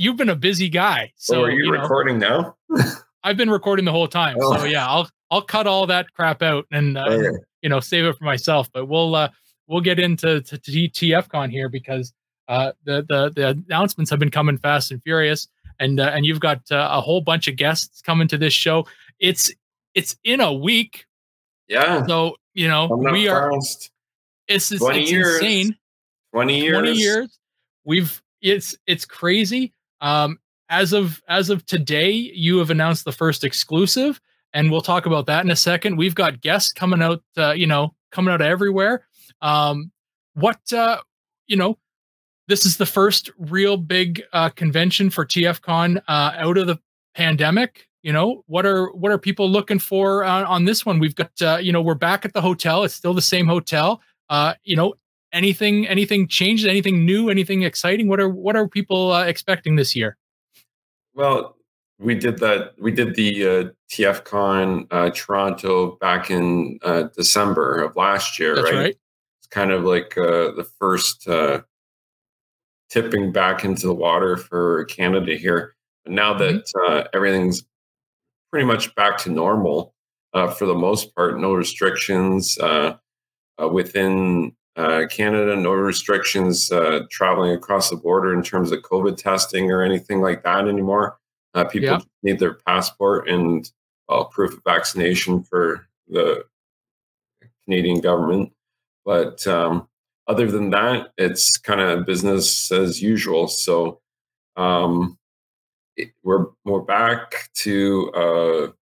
you've been a busy guy. So oh, are you, you know, recording now? I've been recording the whole time. Oh. So yeah, I'll I'll cut all that crap out and, uh, you know save it for myself. But we'll uh, we'll get into to, to TFCon here because uh, the the the announcements have been coming fast and furious, and uh, and you've got uh, a whole bunch of guests coming to this show. It's it's in a week. Yeah. So you know we are. Fast. It's it's, it's insane. Twenty years. Twenty years. We've it's it's crazy. Um, as of as of today, you have announced the first exclusive, and we'll talk about that in a second. We've got guests coming out, uh, you know, coming out everywhere. Um, what uh, you know, this is the first real big uh, convention for TFCon uh, out of the pandemic. You know, what are what are people looking for uh, on this one? We've got uh, you know, we're back at the hotel. It's still the same hotel. Uh, you know, anything anything changed? Anything new? Anything exciting? What are what are people uh, expecting this year? Well, we did that. We did the uh, TFCon uh, Toronto back in uh, December of last year, right? right? It's kind of like uh, the first uh, tipping back into the water for Canada here. But now that mm-hmm. everything's pretty much back to normal for the most part, no restrictions within uh, Canada, no restrictions uh, traveling across the border in terms of COVID testing or anything like that anymore. Uh, people need their passport and well, proof of vaccination for the Canadian government. But um, other than that, it's kind of business as usual. So um, it, we're we're back to uh,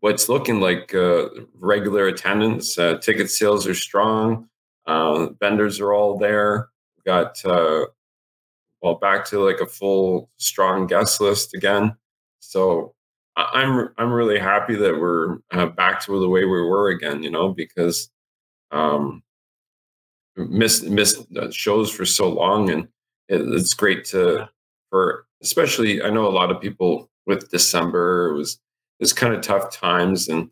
what's looking like uh, regular attendance. Uh, ticket sales are strong. Uh, vendors are all there. We've got uh, well back to like a full strong guest list again. So I'm I'm really happy that we're uh, back to the way we were again. You know because um, missed missed shows for so long, and it, it's great to for especially. I know a lot of people with December it was it's kind of tough times and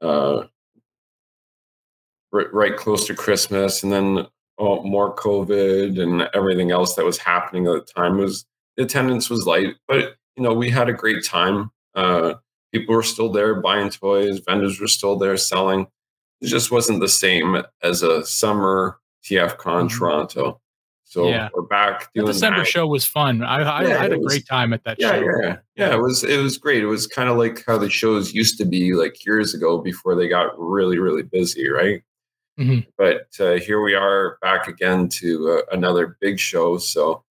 uh, right, right close to Christmas, and then oh, more COVID and everything else that was happening at the time was the attendance was light, but you know we had a great time. Uh, people were still there buying toys, vendors were still there selling. It just wasn't the same as a summer TFCon mm-hmm. Toronto. So yeah. we're back doing the December that. show was fun. I, I, yeah, I had a was, great time at that yeah, show. Yeah, yeah, it was it was great. It was kind of like how the shows used to be like years ago before they got really really busy, right? Mm-hmm. But uh, here we are back again to uh, another big show. So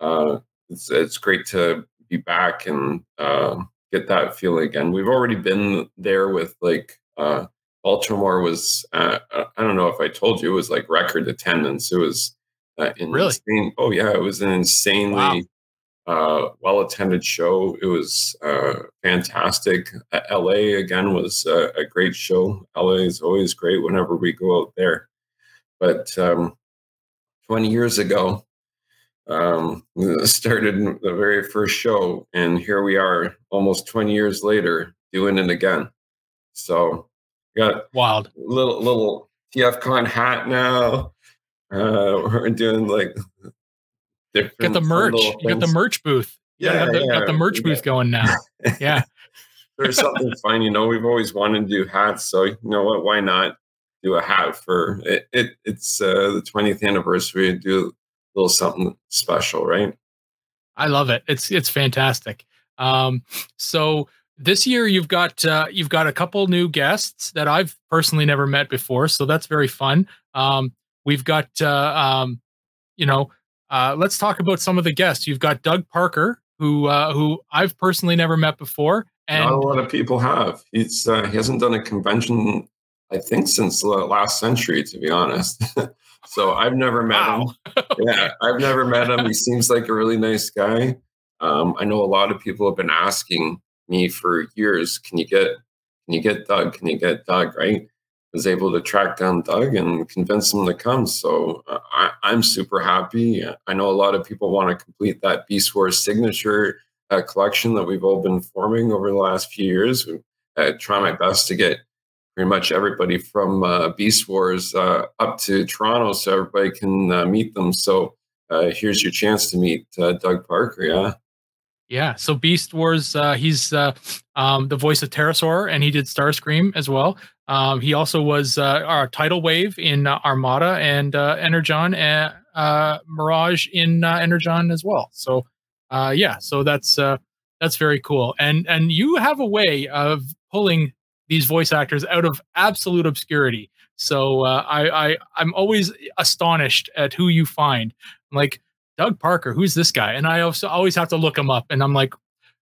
uh, it's it's great to be back and um, get that feeling again. We've already been there with like uh, Baltimore was uh, I don't know if I told you it was like record attendance. It was uh, really? Insane, oh yeah, it was an insanely wow. uh, well attended show. It was uh, fantastic. LA again was a great show. LA is always great whenever we go out there. But um, 20 years ago, um, started the very first show, and here we are, almost 20 years later, doing it again. So, got wild little little TFCon hat now. Uh, we're doing like different. Got the merch. You got the merch booth. Yeah, got the, yeah, got the merch yeah. booth going now. Yeah. There's something fun, you know. We've always wanted to do hats, so you know what? Why not do a hat for it? it it's uh, the 20th anniversary. Do a little something special, right? I love it. It's it's fantastic. Um, so this year you've got uh, you've got a couple new guests that I've personally never met before, so that's very fun. Um, We've got, uh, um, you know, uh, let's talk about some of the guests. You've got Doug Parker, who uh, who I've personally never met before, and not a lot of people have. He's uh, he hasn't done a convention, I think, since the last century, to be honest. so I've never met wow. him. Yeah, I've never met him. He seems like a really nice guy. Um, I know a lot of people have been asking me for years, "Can you get, can you get Doug? Can you get Doug?" Right? Was able to track down Doug and convince him to come. So uh, I, am super happy. I know a lot of people want to complete that Beast Wars signature uh, collection that we've all been forming over the last few years. I try my best to get pretty much everybody from uh, Beast Wars uh, up to Toronto so everybody can uh, meet them. So here's your chance to meet Doug Parker. Yeah. Yeah. So Beast Wars, uh, he's uh, um, the voice of Terrorsaur, and he did Starscream as well. Um, he also was uh, our tidal wave in uh, Armada and uh, Energon and uh, Mirage in Energon as well. So yeah, so that's that's very cool. And and you have a way of pulling these voice actors out of absolute obscurity. So I, I I'm always astonished at who you find. like Doug Parker, who's this guy? And I also always have to look him up, and I'm like,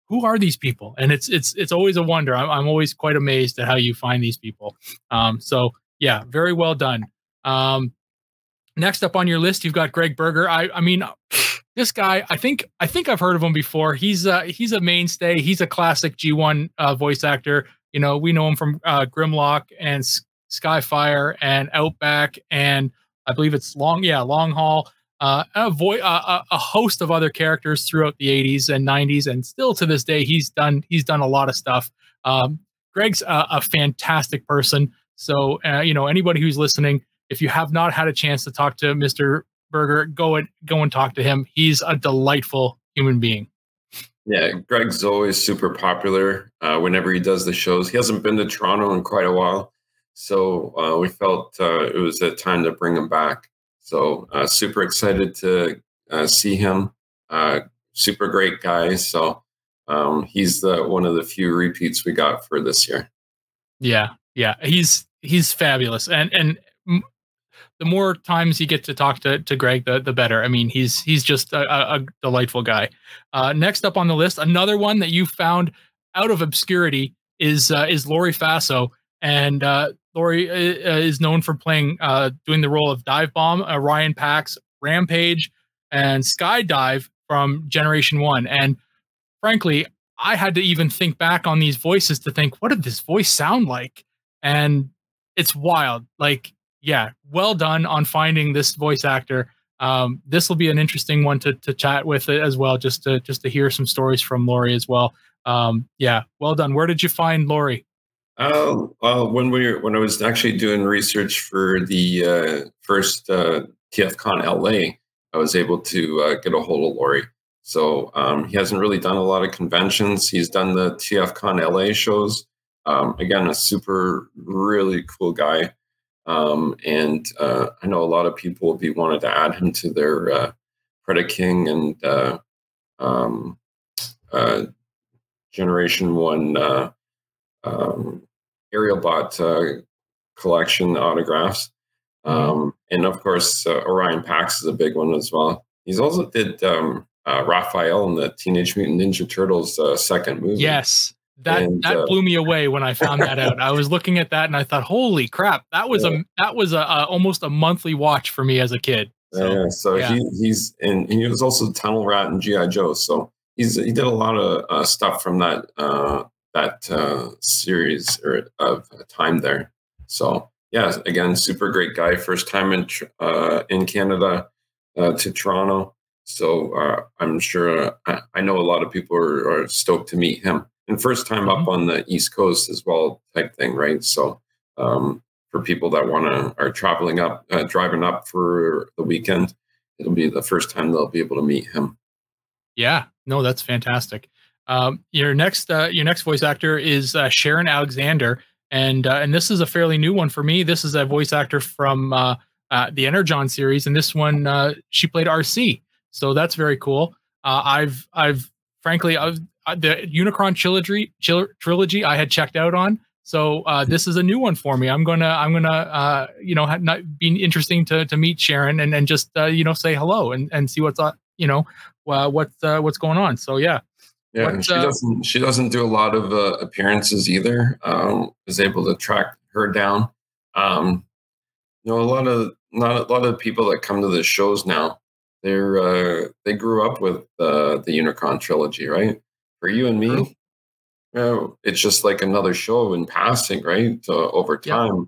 who are these people? And it's it's it's always a wonder. I'm, I'm always quite amazed at how you find these people. Um, so yeah, very well done. Um, next up on your list, you've got Gregg Berger. I I mean, this guy, I think I think I've heard of him before. He's uh he's a mainstay. He's a classic G1 uh, voice actor. You know, we know him from uh, Grimlock and S- Skyfire and Outback and I believe it's Long yeah Long Haul. Uh, a, vo- uh, a host of other characters throughout the 80s and 90s, and still to this day, he's done he's done a lot of stuff. Um, Gregg's a, a, fantastic person. So, uh, you know, anybody who's listening, if you have not had a chance to talk to Mr. Berger, go and go and talk to him. He's a delightful human being. Yeah, Gregg's always super popular. Uh, whenever he does the shows, he hasn't been to Toronto in quite a while, so uh, we felt uh, it was a time to bring him back. So uh, super excited to uh, see him. Uh, super great guy. So um, he's the one of the few repeats we got for this year. Yeah, yeah, he's he's fabulous, and and the more times you get to talk to to Gregg, the the better. I mean, he's he's just a, a delightful guy. Uh, next up on the list, another one that you found out of obscurity is uh, is Laurie Faso, and uh, Laurie uh, uh, is known for playing, uh, doing the role of Dive Bomb, Orion Pax, Rampage, and Skydive from Generation One. And frankly, I had to even think back on these voices to think, what did this voice sound like? And it's wild. Like, yeah, well done on finding this voice actor. Um, this will be an interesting one to to chat with as well, just to just to hear some stories from Laurie as well. Um, yeah, well done. Where did you find Laurie? Uh, when we when I was actually doing research for the uh, first uh, TFCon LA, I was able to uh, get a hold of Laurie. So um, he hasn't really done a lot of conventions. He's done the TFCon LA shows. Um, again, a super really cool guy, um, and uh, I know a lot of people will be wanted to add him to their uh, King and uh, um, Generation One um, Aerialbot uh, collection autographs. Um, and of course, uh, Orion Pax is a big one as well. He's also did um, uh, Raphael in the Teenage Mutant Ninja Turtles uh, second movie. Yes, that and, that uh, blew me away when I found that out. I was looking at that and I thought, "Holy crap! That was yeah. a that was a, a, almost a monthly watch for me as a kid." So, yeah, so yeah. He, he's and he was also Tunnel Rat and GI Joe. So he's he did a lot of uh, stuff from that uh, that uh, series or of time there. So yeah, again, super great guy. First time in uh, in Canada uh, to Toronto. So uh, I'm sure I, I, know a lot of people are, are, stoked to meet him. And first time mm-hmm. up on the East Coast as well, type thing, right? So um, for people that want to are traveling up, uh, driving up for the weekend, it'll be the first time they'll be able to meet him. Yeah, no, that's fantastic. Um, your next uh, your next voice actor is uh, Sharon Alexander, and uh, and this is a fairly new one for me. This is a voice actor from uh, uh, the Energon series, and this one uh, she played Arcee, so that's very cool. I've I've frankly I've, the Unicron trilogy trilogy I had checked out on, so this is a new one for me. I'm gonna I'm gonna you know not be interesting to to meet Sharon and and just you know say hello and and see what's you know what's what's going on. So yeah. Yeah, what, she uh, doesn't. She doesn't do a lot of uh, appearances either. Um, is able to track her down. Um, you know, a lot of not a lot of people that come to the shows now. They're uh, they grew up with uh, the Unicron trilogy, right? For you and me, yeah, it's just like another show in passing, right? So over time. Yeah.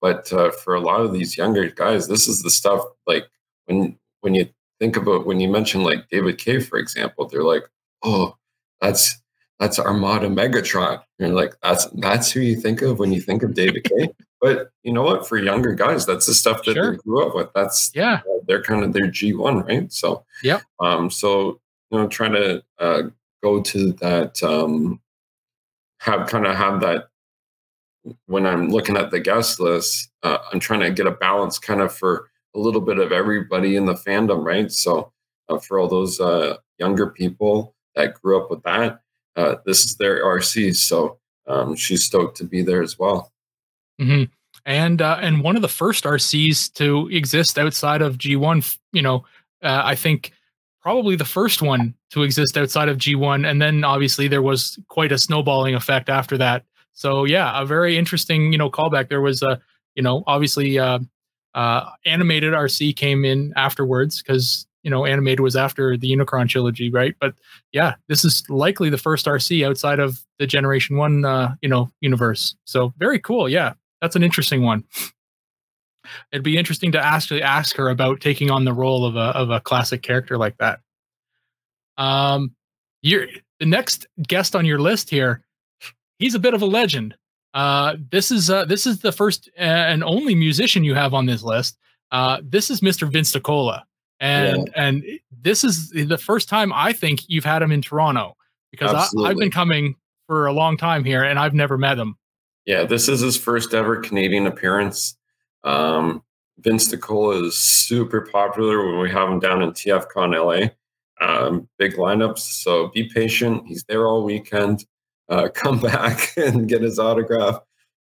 But uh, for a lot of these younger guys, this is the stuff like when when you think about when you mention like David Kaye, for example, they're like, oh, that's that's Armada Megatron. And you're like, that's that's who you think of when you think of David Kaye. but you know what? For younger guys, that's the stuff that sure. they grew up with. That's yeah, uh, they're kind of their G one, right? So yeah, um, so you know, trying to uh, go to that, um, have kind of have that when I'm looking at the guest list, uh, I'm trying to get a balance kind of for a little bit of everybody in the fandom, right? So uh, for all those uh, younger people that grew up with that, uh, this is their Arcee. So um, she's stoked to be there as well. Mm-hmm. And uh, and one of the first Arcees to exist outside of G1, you know, uh, I think probably the first one to exist outside of G1, and then obviously there was quite a snowballing effect after that. So yeah, a very interesting, you know, callback. There was a, you know, obviously uh, uh, animated Arcee came in afterwards because you know animated was after the Unicron trilogy, right? But yeah, this is likely the first Arcee outside of the Generation One, uh, you know, universe. So very cool. Yeah, that's an interesting one. It'd be interesting to actually ask her about taking on the role of a of a classic character like that. Um, you're the next guest on your list here he's a bit of a legend. Uh, this is uh, this is the first and only musician you have on this list. Uh, this is Mr. Vince DiCola, and yeah. and this is the first time I think you've had him in Toronto because I, have been coming for a long time here and I've never met him. Yeah, this is his first ever Canadian appearance. Um, Vince DiCola is super popular when we have him down in TFCon LA. Um, big lineups, so be patient. He's there all weekend uh, come back and get his autograph.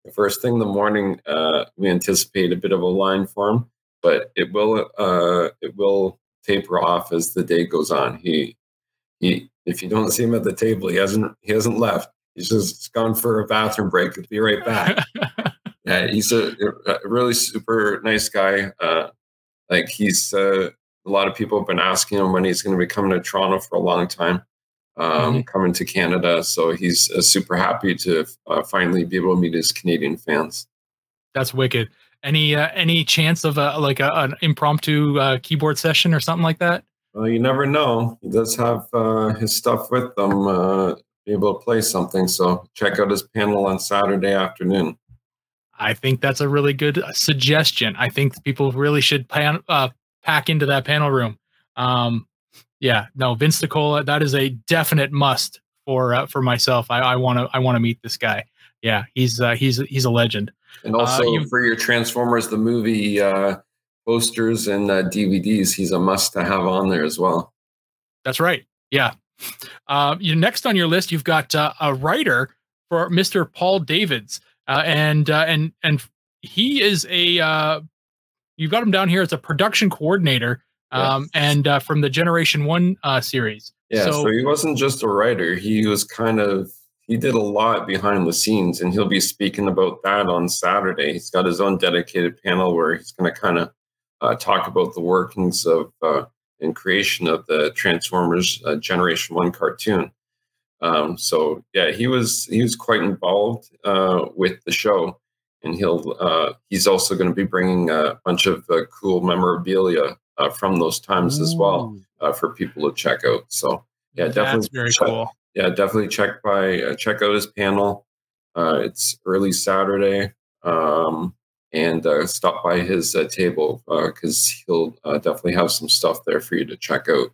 The first thing in the morning, uh, we anticipate a bit of a line for him, but it will uh, it will taper off as the day goes on. He he, if you don't see him at the table, he hasn't he hasn't left. He's just gone for a bathroom break. He'll be right back. yeah, he's a, a, really super nice guy. Uh, like he's uh, a lot of people have been asking him when he's going to be coming to Toronto for a long time um, mm-hmm. coming to Canada. So he's uh, super happy to uh, finally be able to meet his Canadian fans. That's wicked. Any uh, any chance of a like a, an impromptu uh, keyboard session or something like that? Well, you never know. He does have uh, his stuff with them, uh, be able to play something. So check out his panel on Saturday afternoon. I think that's a really good suggestion. I think people really should pan, pack into that panel room. Um, yeah, no, Vince DiCola, that is a definite must for uh, for myself. I want to I want to meet this guy. Yeah, he's uh, he's he's a legend. And also uh, for your Transformers the movie uh, posters and uh, DVDs, he's a must to have on there as well. That's right. Yeah. Uh, you next on your list, you've got uh, a writer for Mr. Paul Davids, uh, and uh, and and he is a uh, you've got him down here as a production coordinator um, yes. and uh, from the Generation One uh, series. Yeah, so, so he wasn't just a writer; he was kind of he did a lot behind the scenes, and he'll be speaking about that on Saturday. He's got his own dedicated panel where he's going to kind of uh, talk about the workings of uh, and creation of the Transformers uh, Generation One cartoon. Um, so yeah, he was he was quite involved uh, with the show, and he'll uh, he's also going to be bringing a bunch of uh, cool memorabilia uh, from those times Ooh. as well uh, for people to check out. So yeah, definitely That's very check, cool. Yeah, definitely check by uh, check out his panel. Uh, it's early Saturday, um, and uh, stop by his uh, table because he'll definitely have some stuff there for you to check out.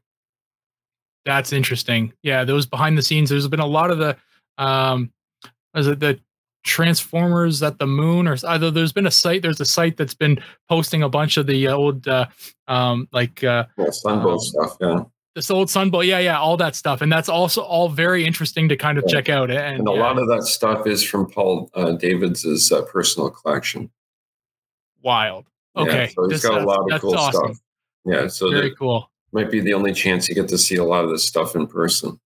That's interesting. Yeah, those behind the scenes. There's been a lot of the um, was it the Transformers at the Moon, or either there's been a site. There's a site that's been posting a bunch of the uh, old, uh, um, like uh, yeah, Sunbow um, stuff. Yeah, this old Sunbow. Yeah, yeah, all that stuff, and that's also all very interesting to kind of yeah. check out. And, and a yeah. lot of that stuff is from Paul uh, Davids's uh, personal collection. Wild. Okay, yeah, so he's this, got a lot of cool awesome. stuff. Yeah, so very cool. Might be the only chance you get to see a lot of this stuff in person.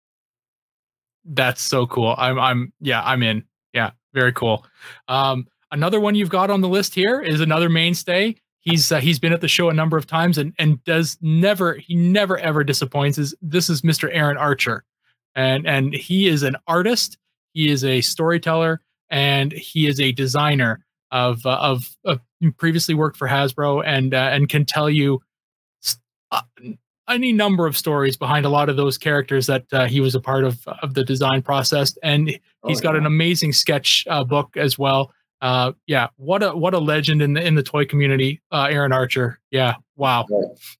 That's so cool. I'm, I'm, yeah, I'm in. Yeah, very cool. Um, another one you've got on the list here is another mainstay. He's uh, he's been at the show a number of times and and does never he never ever disappoints. Is this is Mr. Aaron Archer, and and he is an artist. He is a storyteller and he is a designer of uh, of, of previously worked for Hasbro and uh, and can tell you uh, any number of stories behind a lot of those characters that uh, he was a part of of the design process, and he's oh, got an amazing sketch uh, book as well. Uh, yeah, what a what a legend in the in the toy community, uh, Aaron Archer. Yeah, wow.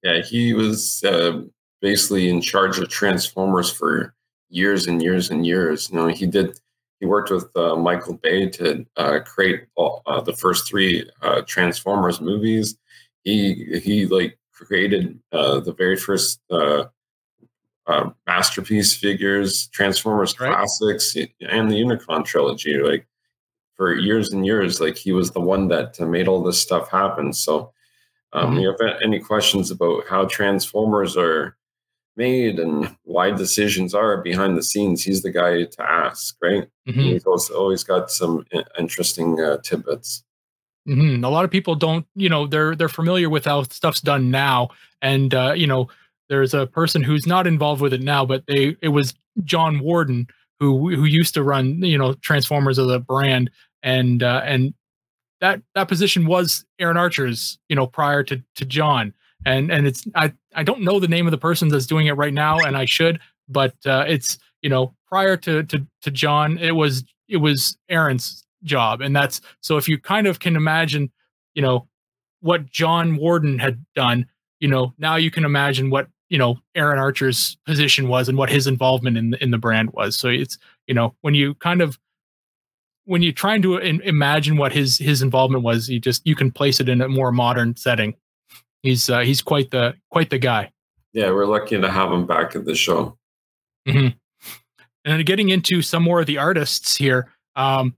Yeah, he was uh, basically in charge of Transformers for years and years and years. You know, he did. He worked with uh, Michael Bay to create all, the first three Transformers movies. He he like created uh, the very first uh, uh, masterpiece figures, Transformers right. classics, and the Unicron trilogy. Like for years and years, like he was the one that made all this stuff happen. So, um, mm-hmm. you have any questions about how Transformers are made and why decisions are behind the scenes, he's the guy to ask, right? Mm-hmm. He's always got some interesting uh, tidbits. Mm-hmm. A lot of people don't, you know, they're they're familiar with how stuff's done now, and uh, you know, there's a person who's not involved with it now, but they it was John Warden who who used to run, you know, Transformers as a brand, and uh, and that that position was Aaron Archer's, you know, prior to to John, and and it's I I don't know the name of the person that's doing it right now, and I should, but uh, it's you know prior to to to John, it was it was Aaron's job. And that's so if you kind of can imagine, you know, what John Warden had done, you know, now you can imagine what, you know, Aaron Archer's position was and what his involvement in in the brand was. So it's, you know, when you kind of when you're trying to imagine what his his involvement was, you just you can place it in a more modern setting. He's uh, he's quite the quite the guy. Yeah, we're lucky to have him back at the show. Mm-hmm. And getting into some more of the artists here, um,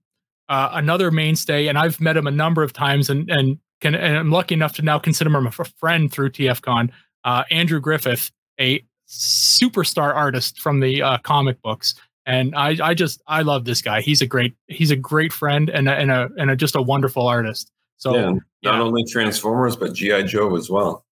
uh, another mainstay, and I've met him a number of times, and and can and I'm lucky enough to now consider him a friend through TFCon. Uh, Andrew Griffith, a superstar artist from the uh, comic books, and I I just I love this guy. He's a great he's a great friend and a, and a and a, just a wonderful artist. So yeah, not yeah. only Transformers but GI Joe as well.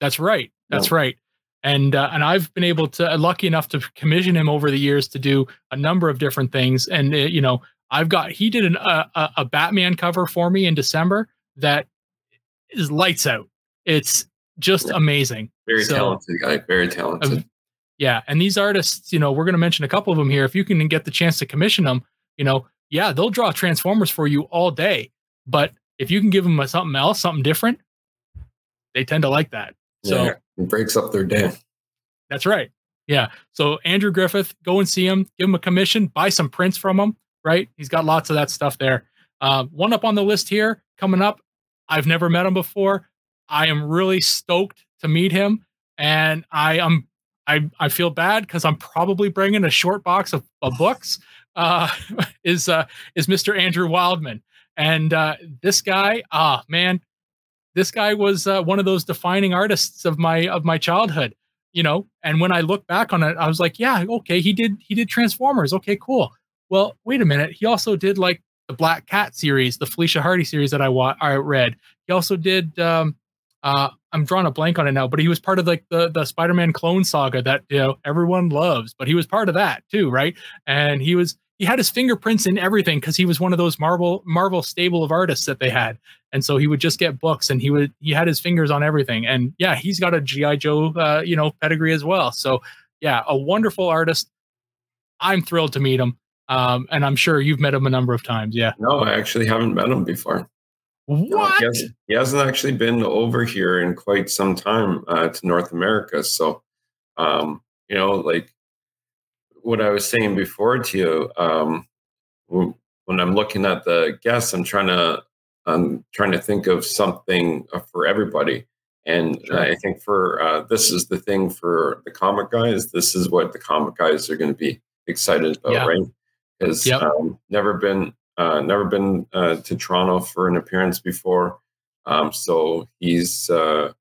That's right. That's yeah. right. And uh, and I've been able to lucky enough to commission him over the years to do a number of different things. And uh, you know, I've got he did an, a a Batman cover for me in December that is lights out. It's just amazing. Very so, talented guy. Very talented. Yeah, and these artists, you know, we're going to mention a couple of them here. If you can get the chance to commission them, you know, yeah, they'll draw Transformers for you all day. But if you can give them a, something else, something different, they tend to like that. So yeah, it breaks up their day. That's right. Yeah. So Andrew Griffith, go and see him, give him a commission, buy some prints from him right? He's got lots of that stuff there. Uh, one up on the list here coming up. I've never met him before. I am really stoked to meet him, and I am I I feel bad because I'm probably bringing a short box of, of books. Uh, is uh, is Mr. Andrew Wildman, and uh, this guy, ah man, this guy was uh, one of those defining artists of my of my childhood. You know, and when I look back on it, I was like, yeah, okay, he did he did Transformers. Okay, cool well, wait a minute. He also did like the Black Cat series, the Felicia Hardy series that I wa- I read. He also did. Um, uh, I'm drawing a blank on it now, but he was part of like the the Spider-Man clone saga that you know everyone loves. But he was part of that too, right? And he was he had his fingerprints in everything because he was one of those Marvel Marvel stable of artists that they had, and so he would just get books and he would he had his fingers on everything. And yeah, he's got a GI Joe uh, you know pedigree as well. So yeah, a wonderful artist. I'm thrilled to meet him. Um, and I'm sure you've met him a number of times. Yeah. No, I actually haven't met him before. What? No, he, hasn't, he, hasn't, actually been over here in quite some time uh, to North America. So, um, you know, like what I was saying before to you, um, when I'm looking at the guests, I'm trying to I'm trying to think of something uh, for everybody. And sure. I think for uh, this is the thing for the comic guys. This is what the comic guys are going to be excited about, yeah. right? has yep. um, never been uh, never been uh, to Toronto for an appearance before. Um, so he's uh,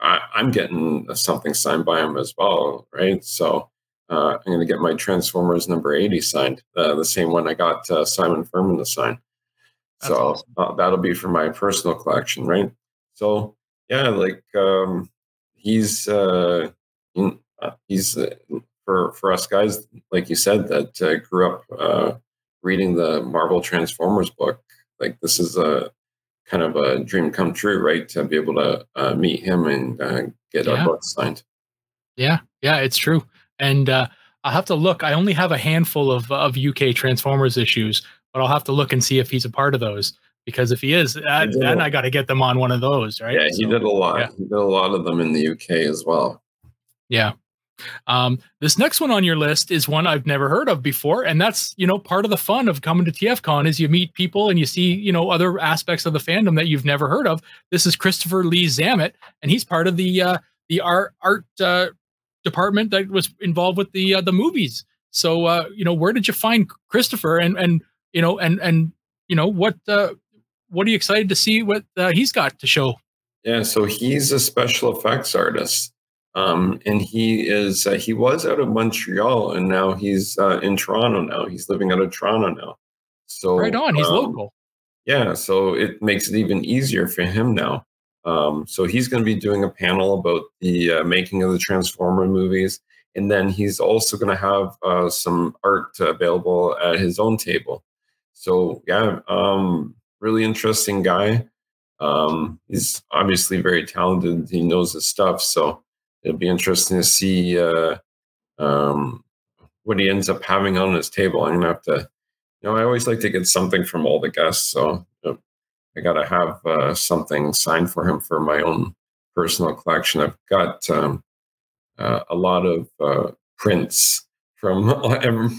I, am getting something signed by him as well, right? So uh, I'm going to get my Transformers number 80 signed, uh, the same one I got uh, Simon Furman to sign. That's so awesome. that'll be for my personal collection, right? So yeah, like um, he's in, he's for for us guys, like you said, that uh, grew up uh, reading the Marvel Transformers book. Like this is a kind of a dream come true, right? To be able to uh, meet him and uh, get yeah. our book signed. Yeah, yeah, it's true. And uh, I'll have to look. I only have a handful of of UK Transformers issues, but I'll have to look and see if he's a part of those. Because if he is, he then I got to get them on one of those, right? Yeah, he did a lot. Yeah. He did a lot of them in the UK as well. Yeah. Um, this next one on your list is one I've never heard of before, and that's you know part of the fun of coming to TFCon is you meet people and you see you know other aspects of the fandom that you've never heard of. This is Christopher Lee Zammit, and he's part of the uh, the art art uh, department that was involved with the uh, the movies. So uh, you know, where did you find Christopher, and and you know, and and you know what uh, what are you excited to see what uh, he's got to show? Yeah, so he's a special effects artist. Um, and he is uh, he was out of Montreal and now he's uh, in Toronto now. He's living out of Toronto now. So right on, he's um, local. Yeah, so it makes it even easier for him now. Um, so he's going to be doing a panel about the uh, making of the Transformer movies, and then he's also going to have uh, some art available at his own table. So yeah, um, really interesting guy. Um, he's obviously very talented. He knows his stuff. So it'll be interesting to see uh, um, what he ends up having on his table. I'm gonna have to, you know, I always like to get something from all the guests, so I gotta have uh, something signed for him for my own personal collection. I've got um, uh, a lot of uh, prints from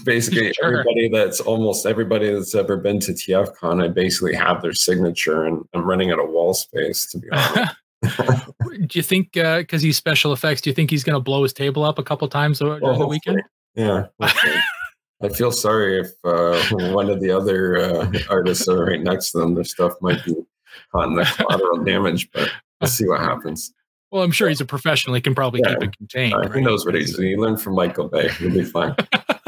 basically sure. everybody that's almost everybody that's ever been to TFCon. I basically have their signature, and I'm running out of wall space to be honest. do you think because uh, he's special effects, do you think he's going to blow his table up a couple times during well, the weekend? Yeah. I feel sorry if uh, one of the other uh, artists are right next to them. Their stuff might be on the collateral damage, but we'll see what happens. Well, I'm sure he's a professional. He can probably yeah. keep it contained. Uh, right? He knows what he's doing. He learned from Michael Bay. He'll be fine.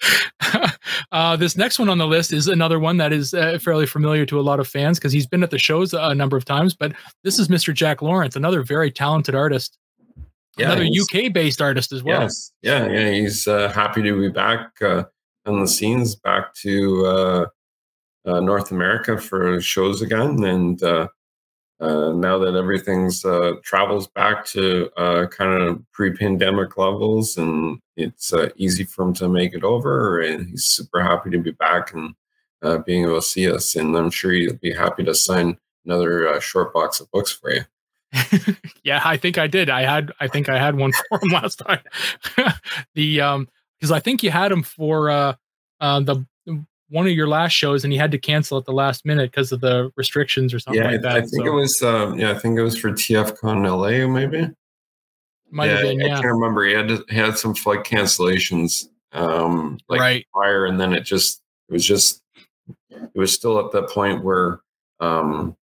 uh, this next one on the list is another one that is uh, fairly familiar to a lot of fans because he's been at the shows a number of times. But this is Mr. Jack Lawrence, another very talented artist. Yeah, another UK based artist as well. Yes, yeah, yeah. He's uh, happy to be back uh, on the scenes, back to uh, uh, North America for shows again, and uh, now that everything's uh, travels back to uh, kind of pre-pandemic levels and it's uh, easy for him to make it over and he's super happy to be back and uh, being able to see us and i'm sure he'll be happy to sign another uh, short box of books for you. Yeah i think i did. I had i think i had one for him last time. The um because i think you had him for uh the one of your last shows and he had to cancel at the last minute because of the restrictions or something yeah, like that. I think so. it was um, yeah, I think it was for TFCon LA maybe. Might yeah, have been, yeah. I can't remember. He had to, he had some flight cancellations um like right. prior and then it just it was just it was still at the point where um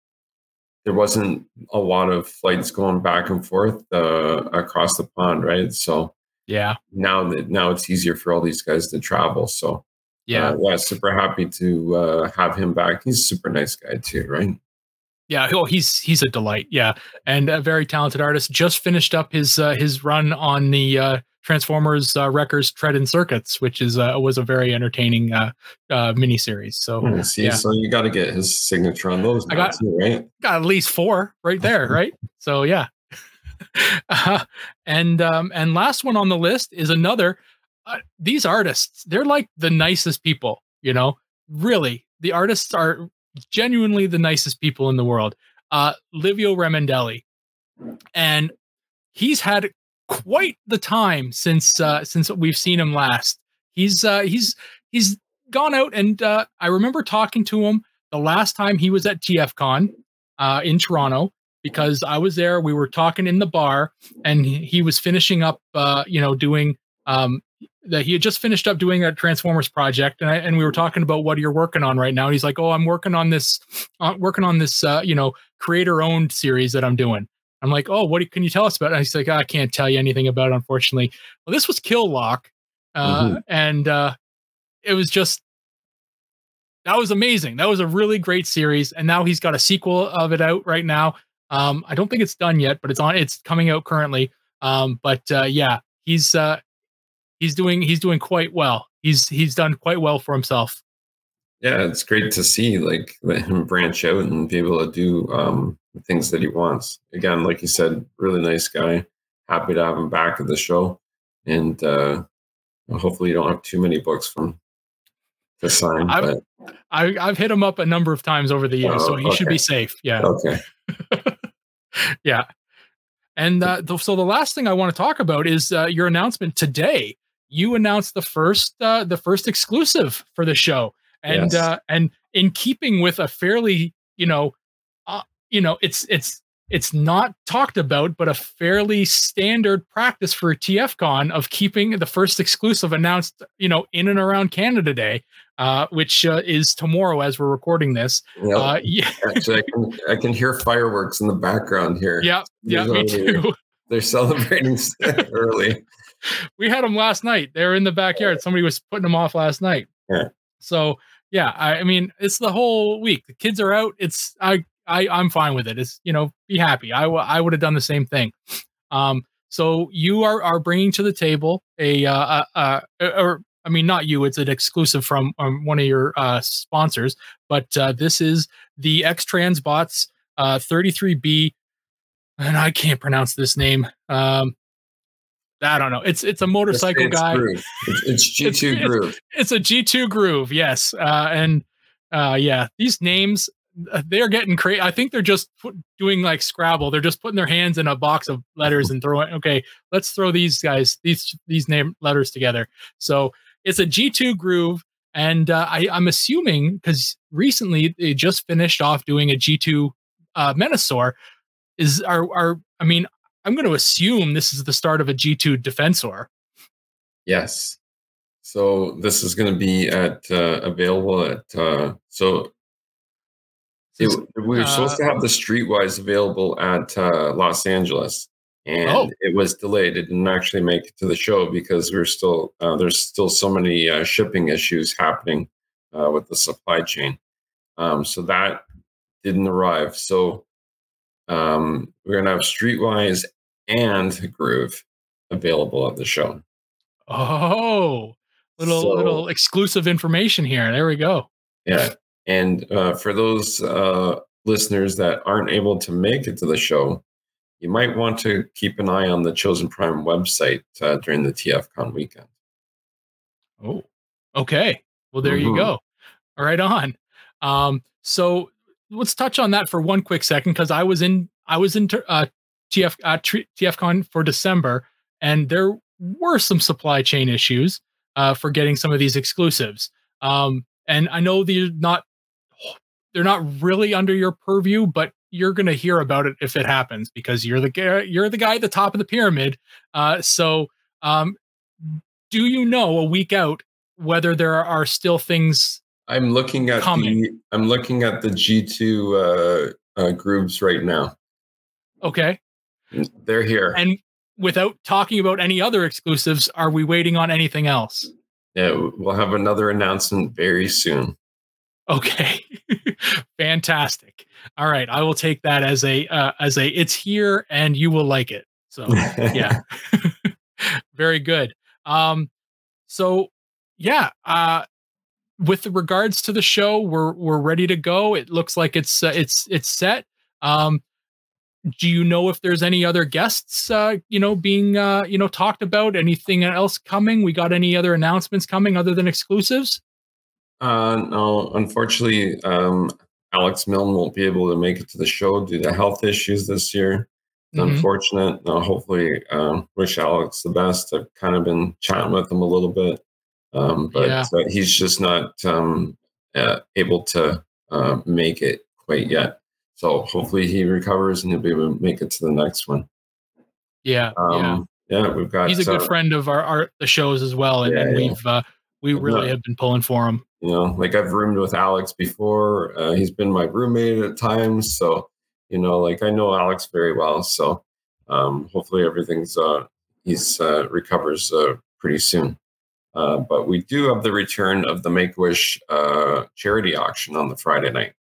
there wasn't a lot of flights going back and forth uh, across the pond, right? So yeah, now that now it's easier for all these guys to travel. So yeah, uh, yeah, super happy to uh, have him back. He's a super nice guy too, right? Yeah, oh, he's he's a delight. Yeah, and a very talented artist. Just finished up his uh, his run on the uh, Transformers uh, Wreckers Tread and Circuits, which is uh, was a very entertaining uh, uh, miniseries. So, hmm, see, yeah. so you got to get his signature on those. I got too, right? Got at least four right there, right? so yeah. uh, and um, and last one on the list is another uh, these artists, they're like the nicest people, you know, really. The artists are genuinely the nicest people in the world. Uh, Livio Ramondelli. And he's had quite the time since uh, since we've seen him last. He's uh, he's he's gone out and uh, I remember talking to him the last time he was at TFCon uh, in Toronto because I was there. We were talking in the bar, and he, he was finishing up, uh, you know, doing um, that he had just finished up doing a Transformers project, and I, and we were talking about what you're working on right now. And he's like, "Oh, I'm working on this, uh, working on this, uh, you know, creator-owned series that I'm doing." I'm like, "Oh, what can you tell us about?" And he's like, "I can't tell you anything about it, unfortunately." Well, this was Kill Lock, uh, mm-hmm. and uh, it was just that was amazing. That was a really great series, and now he's got a sequel of it out right now. Um, I don't think it's done yet, but it's on. It's coming out currently. Um, but uh, yeah, he's uh, he's doing he's doing quite well. He's he's done quite well for himself. Yeah, it's great to see like let him branch out and be able to do um, things that he wants. Again, like you said, really nice guy. happy to have him back at the show. And uh, hopefully, you don't have too many books from to sign. I've, but I, I've hit him up a number of times over the years, Oh, so he should be safe. Yeah. okay, yeah. And uh, so the last thing I want to talk about is uh, your announcement today. You announced the first uh, the first exclusive for the show, and Yes. uh, and in keeping with a fairly you know, uh, you know, it's it's it's not talked about, but a fairly standard practice for TFCon of keeping the first exclusive announced, you know, in and around Canada Day, uh, which uh, is tomorrow as we're recording this. Yep. Uh, yeah, actually, I can I can hear fireworks in the background here. yeah, yeah, me too. They're celebrating early. we had them last night. They were in the backyard. Somebody was putting them off last night. Yeah. So yeah, I, I mean, it's the whole week. The kids are out. It's I I I'm fine with it. It's you know, be happy. I w- I would have done the same thing. Um. So you are are bringing to the table a uh, uh, uh or I mean, not you. It's an exclusive from um, one of your uh, sponsors, but uh, this is the X Transbots uh, 33B, and I can't pronounce this name. Um, I don't know. It's it's a motorcycle It's guy. Groove. It's, it's G2 It's- it's- Groove. It's a G2 Groove, yes. Uh, and uh, yeah, these names uh, they're getting crazy. I think they're just put, doing like Scrabble. They're just putting their hands in a box of letters and throwing. Okay, let's throw these guys these these name letters together. So it's a G2 Groove, and uh, I, I'm assuming because recently they just finished off doing a G2 uh, Menasor. Is are are I mean I'm going to assume this is the start of a G2 Defensor. Yes. So this is going to be at uh, available at uh, so it, we were supposed to have the Streetwise available at uh, Los Angeles, and Oh. it was delayed. It didn't actually make it to the show because we're still uh, there's still so many uh, shipping issues happening uh, with the supply chain. Um, so that didn't arrive. So um, we're gonna have Streetwise and Groove available at the show. Oh, little So- little exclusive information here. There we go. Yeah. And uh, for those uh, listeners that aren't able to make it to the show, you might want to keep an eye on the Chosen Prime website uh, during the TFCon weekend. Oh, okay. Well, there you Mhm. go. All right, on. Um, so let's touch on that for one quick second because I was in I was in uh, TF uh, TFCon for December, and there were some supply chain issues uh, for getting some of these exclusives. Um, and I know they're not they're not really under your purview, but you're going to hear about it if it happens because you're the guy you're the guy at the top of the pyramid. Uh, so, um, do you know a week out whether there are still things? I'm looking at Coming. the I'm looking at the G2 uh, uh, grooves right now. Okay, They're here. and without talking about any other exclusives, are we waiting on anything else? Yeah, we'll have another announcement very soon. Okay, fantastic. All right, I will take that as a uh, as a it's here and you will like it. So yeah very good um so yeah uh with regards to the show we're we're ready to go it looks like it's uh, it's it's set um do you know if there's any other guests uh you know being uh you know talked about anything else coming we got any other announcements coming other than exclusives Uh, no, unfortunately, um, Alex Milne won't be able to make it to the show due to health issues this year. It's Mhm. Unfortunate. No, hopefully, um, wish Alex the best. I've kind of been chatting with him a little bit, um, but Yeah. uh, he's just not um, uh, able to uh, make it quite yet. So hopefully he recovers and he'll be able to make it to the next one. yeah yeah Um, yeah. we've got. he's a good uh, friend of our, our the shows as well and, Yeah, and we've uh we Yeah. really have been pulling for him you know like i've roomed with alex before uh, he's been my roommate at times so you know like i know alex very well so um, hopefully everything's uh, he's uh, recovers uh, pretty soon uh, but we do have the return of the make-a-wish uh, charity auction on the friday night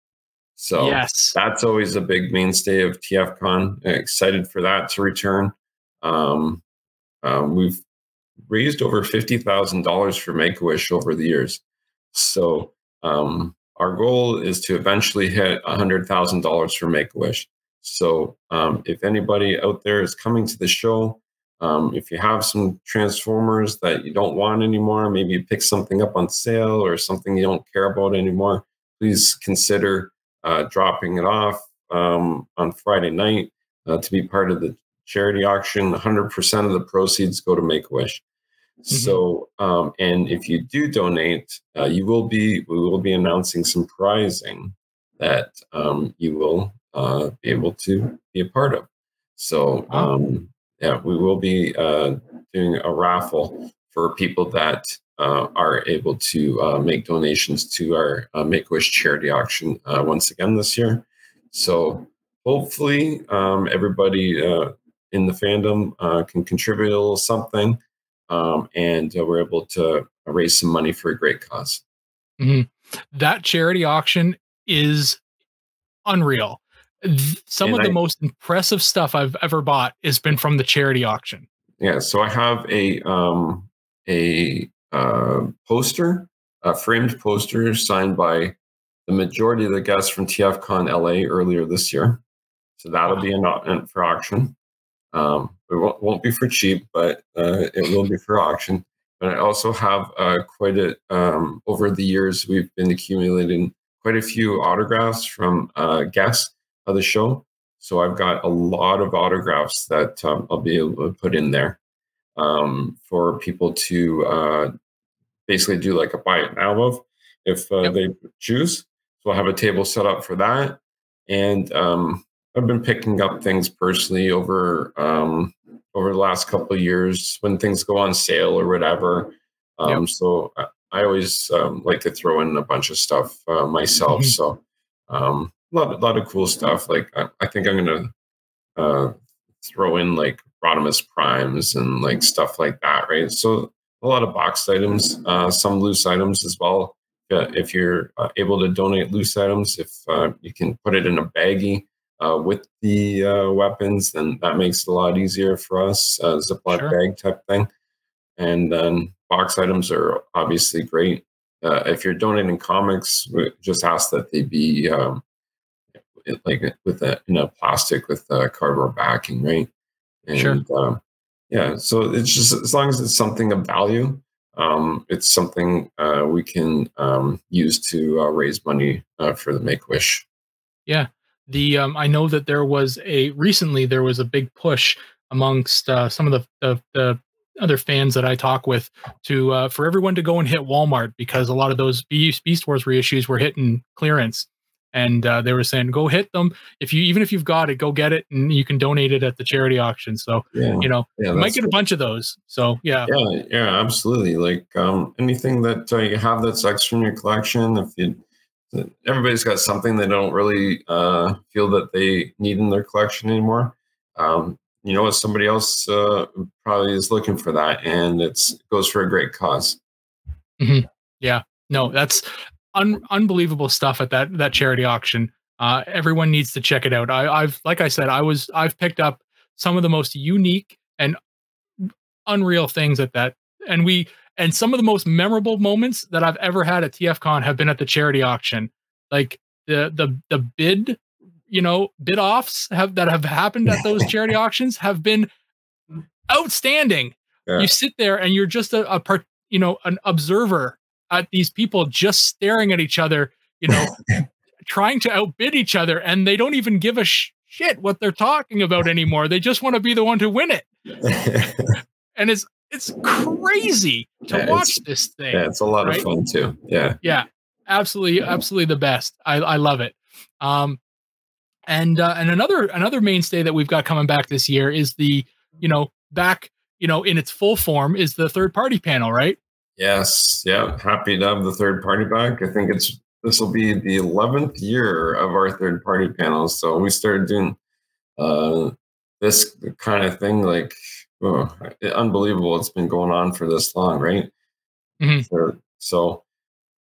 so yes that's always a big mainstay of TFCon. Excited for that to return. Um, um, we've raised over fifty thousand dollars for Make a Wish over the years, so um, our goal is to eventually hit hundred thousand dollars for Make a Wish. So um, if anybody out there is coming to the show, Um, if you have some transformers that you don't want anymore, maybe you pick something up on sale or something you don't care about anymore, please consider uh, dropping it off um, on Friday night uh, to be part of the charity auction. 100% of the proceeds go to Make a Wish. Mm-hmm. So, um, and if you do donate, uh, you will be we will be announcing some prizing that um, you will uh, be able to be a part of. So, um, yeah, we will be uh, doing a raffle for people that uh, are able to uh, make donations to our uh, Make Wish charity auction uh, once again this year. So hopefully, um, everybody uh, in the fandom can contribute a little something, um, and we're able to raise some money for a great because mm-hmm. That charity auction is unreal. Some and of the I, most impressive stuff I've ever bought has been from the charity auction. Yeah, so I have a um, a uh, poster, a framed poster signed by the majority of the guests from TFCon LA earlier this year. So that'll be an, for auction. Um, it won't, won't, be for cheap, but uh, it will be for auction. But I also have uh, quite a um, over the years we've been accumulating quite a few autographs from uh, guests of the show. So I've got a lot of autographs that um, I'll be able to put in there um, for people to uh, basically do like a buy it now of if uh, yep. they choose. So I'll have a table set up for that. And um, I've been picking up things personally over um, over the last couple of years when things go on sale or whatever. Um, yep. So I, I always um, like to throw in a bunch of stuff uh, myself. Mm-hmm. So um, a lot, a lot of cool stuff. Like I, I think I'm gonna uh, throw in like Rodimus primes and like stuff like that, right? So a lot of boxed items, uh, some loose items as well. Uh, if you're uh, able to donate loose items, if uh, you can put it in a baggie uh, with the uh, weapons, then that makes it a lot easier for us, uh, Ziploc sure. bag type thing. And then box items are obviously great. if you're donating comics, just ask that they be um, like with a in a plastic with a cardboard backing, right? And, sure. Um, yeah, so it's just as long as it's something of value, um, it's something uh, we can um, use to uh, raise money uh, for the Make Wish. Yeah, the um, I know that there was a recently there was a big push amongst uh, some of the, the, the other fans that I talk with to uh, for everyone to go and hit Walmart because a lot of those Beast, Beast Wars reissues were hitting clearance and uh, they were saying go hit them. If you even if you've got it go get it and you can donate it at the charity auction. So yeah. you know yeah, you might get a bunch of those. So yeah. Yeah yeah absolutely. Like um, anything that uh, you have that's extra in your collection if you everybody's got something they don't really uh, feel that they need in their collection anymore. Um, you know what? Somebody else uh, probably is looking for that and it's it goes for a great because mm-hmm. yeah. No that's un- unbelievable stuff at that that charity auction. Uh, everyone needs to check it out. I, I've like I said, I was I've picked up some of the most unique and unreal things at that, and we and some of the most memorable moments that I've ever had at TFCon have been at the charity auction. Like the the the bid, you know, bid offs have that have happened at those charity auctions have been outstanding. Yeah. You sit there and you're just a, a part, you know, an observer at these people just staring at each other, you know, trying to outbid each other, and they don't even give a sh- shit what they're talking about anymore. They just want to be the one to win it, and it's it's crazy to yeah, watch this thing. Yeah, it's a lot right? of fun too. Yeah, yeah, absolutely, absolutely the best. I I love it. Um, and uh, and another another mainstay that we've got coming back this year is the you know back you know in its full form is the third party panel, right? Yes, yeah, happy to have the third party back. I think it's this will be the eleventh year of our third party panels. So we started doing uh, this kind of thing, like oh, unbelievable. It's been going on for this long, right? Mm-hmm. So, so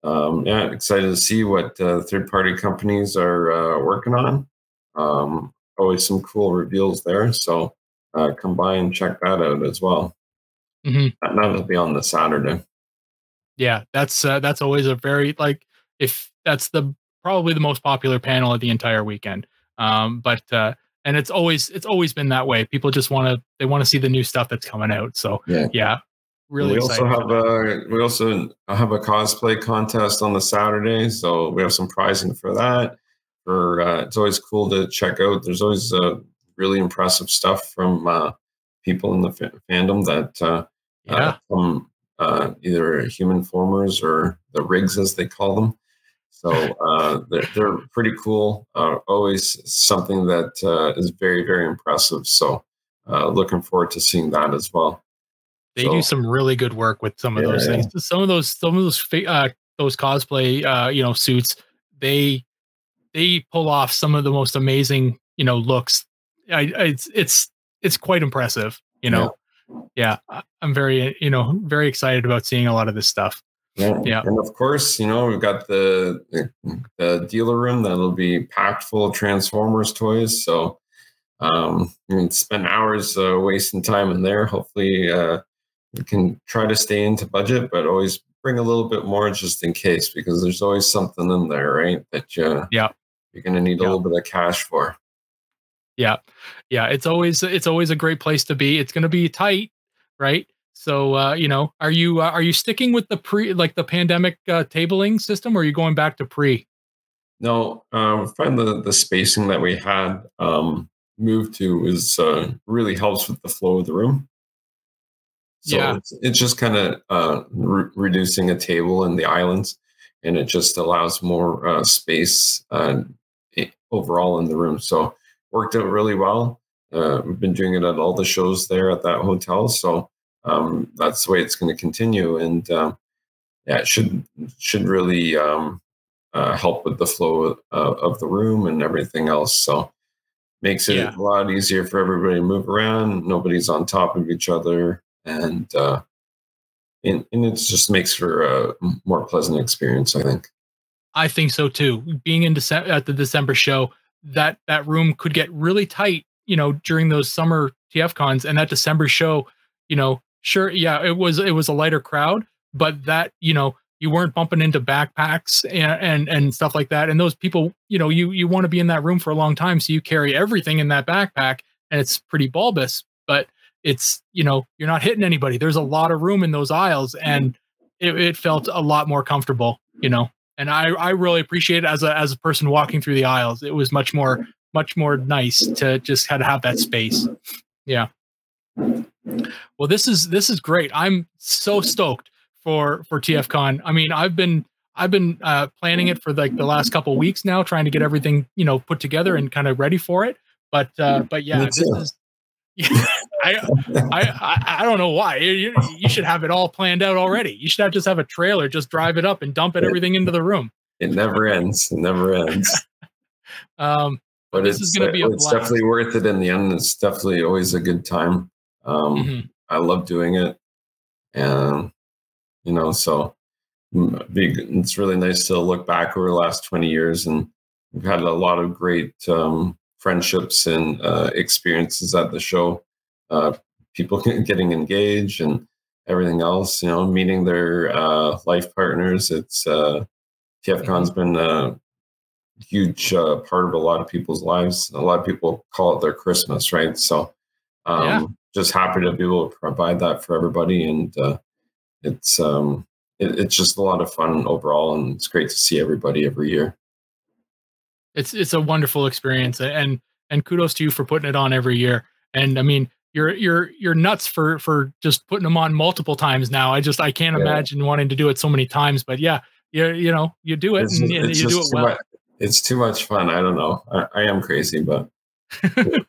um, yeah, excited to see what uh, third party companies are uh, working on. Um, always some cool reveals there. So uh, come by and check that out as well. Mm-hmm. That'll be on the Saturday yeah, that's uh, that's always a very like if that's the probably the most popular panel of the entire weekend. Um, but uh, and it's always it's always been that way. People just want to they want to see the new stuff that's coming out. So yeah, yeah really. We also have a we also have a cosplay contest on the Saturday, so we have some prizing for that. For uh, it's always cool to check out. There's always uh, really impressive stuff from uh, people in the f- fandom that uh, uh, yeah. from uh, either human formers or the rigs as they call them. So uh, they're, they're, pretty cool. Uh, always something that uh, is very, very impressive. So uh, looking forward to seeing that as well. They so, do some really good work with some of yeah, those things. Yeah. Some of those, some of those, uh, those cosplay, uh, you know, suits. They they pull off some of the most amazing, you know, looks. I, it's it's it's quite impressive. You know, yeah. Yeah, I'm very, you know, very excited about seeing a lot of this stuff. Yeah. yeah. And of course, you know, we've got the, the dealer room that'll be packed full of Transformers toys. So um, you can spend hours uh, wasting time in there. Hopefully, uh, we can try to stay into budget, but always bring a little bit more just in case because there's always something in there, right? That you, yeah. you're going to need a little bit of cash for. Yeah. Yeah. It's always, it's always a great place to be. It's going to be tight, right? So uh, you know, are you uh, are you sticking with the pre like the pandemic uh, tabling system, or are you going back to pre? No, uh, find the the spacing that we had um, moved to is uh, really helps with the flow of the room. So yeah. it's, it's just kind of uh, re- reducing a table in the islands, and it just allows more uh, space uh, overall in the room. So worked out really well. Uh, we've been doing it at all the shows there at that hotel. So um, that's the way it's going to continue. And um, yeah, it should should really um, uh, help with the flow uh, of the room and everything else. So makes it yeah. a lot easier for everybody to move around. Nobody's on top of each other, and uh, and, and it just makes for a more pleasant experience. I think. I think so too. Being in December at the December show, that that room could get really tight, you know, during those summer TF cons, and that December show, you know, sure yeah it was it was a lighter crowd but that you know you weren't bumping into backpacks and and, and stuff like that and those people you know you you want to be in that room for a long time so you carry everything in that backpack and it's pretty bulbous but it's you know you're not hitting anybody. There's a lot of room in those aisles mm-hmm. and it, it felt a lot more comfortable you know and i i really appreciate it as a as a person walking through the aisles it was much more much more nice to just kind of have that space yeah well, this is this is great. I'm so stoked for for TFCon. I mean, I've been I've been uh, planning it for like the last couple weeks now, trying to get everything you know put together and kind of ready for it. But uh, but yeah, this is. I, I I don't know why you, you should have it all planned out already. You should have just have a trailer, just drive it up and dump it everything into the room. It never ends. It never ends. um, but this is going to be it's blast. definitely worth it in the end. It's definitely always a good time. Um, mm-hmm. I love doing it, and you know, so mm, it's really nice to look back over the last twenty years, and we've had a lot of great um, friendships and uh, experiences at the show. Uh, people getting engaged and everything else, you know, meeting their uh, life partners. It's uh, TFCon's mm-hmm. been a huge uh, part of a lot of people's lives. A lot of people call it their Christmas, right? So, um, yeah just happy to be able to provide that for everybody. And uh, it's um, it, it's just a lot of fun overall, and it's great to see everybody every year. It's it's a wonderful experience, and and kudos to you for putting it on every year. And I mean, you're you're you're nuts for for just putting them on multiple times now. I just I can't yeah. imagine wanting to do it so many times. But yeah, you you know you do it it's, and, and you do it well. Much, it's too much fun. I don't know. I, I am crazy, but.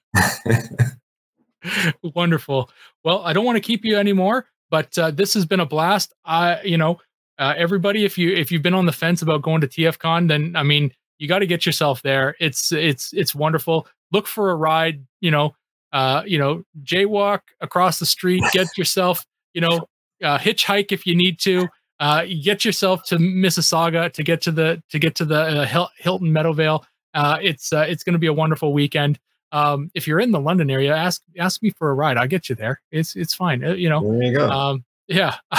Wonderful. Well, I don't want to keep you anymore, but uh, this has been a blast. I, you know, uh, everybody, if you if you've been on the fence about going to TFCon, then I mean, you got to get yourself there. It's it's it's wonderful. Look for a ride. You know, uh, you know, jaywalk across the street. Get yourself, you know, uh, hitchhike if you need to. Uh, get yourself to Mississauga to get to the to get to the uh, Hilton Meadowvale. Uh, it's uh, it's going to be a wonderful weekend um, if you're in the London area, ask ask me for a ride. I'll get you there. It's it's fine. You know. There you go. Um, yeah,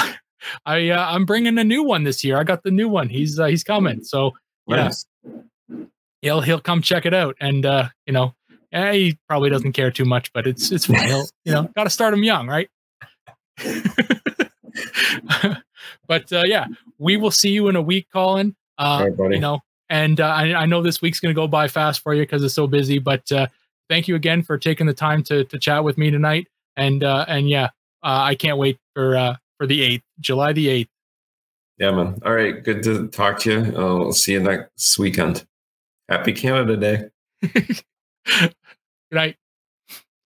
I uh, I'm bringing a new one this year. I got the new one. He's uh, he's coming. So yeah, nice. he'll he'll come check it out, and uh, you know Yeah, he probably doesn't care too much, but it's it's fine. He'll, you know, got to start him young, right? but uh, yeah, we will see you in a week, Colin. Uh, right, you know, and uh, I, I, know this week's going to go by fast for you because it's so busy. But uh, thank you again for taking the time to to chat with me tonight. And uh, and yeah, uh, I can't wait for uh, for the eighth, July the eighth. Yeah, man. All right, good to talk to you. I'll see you next weekend. Happy Canada Day. Night.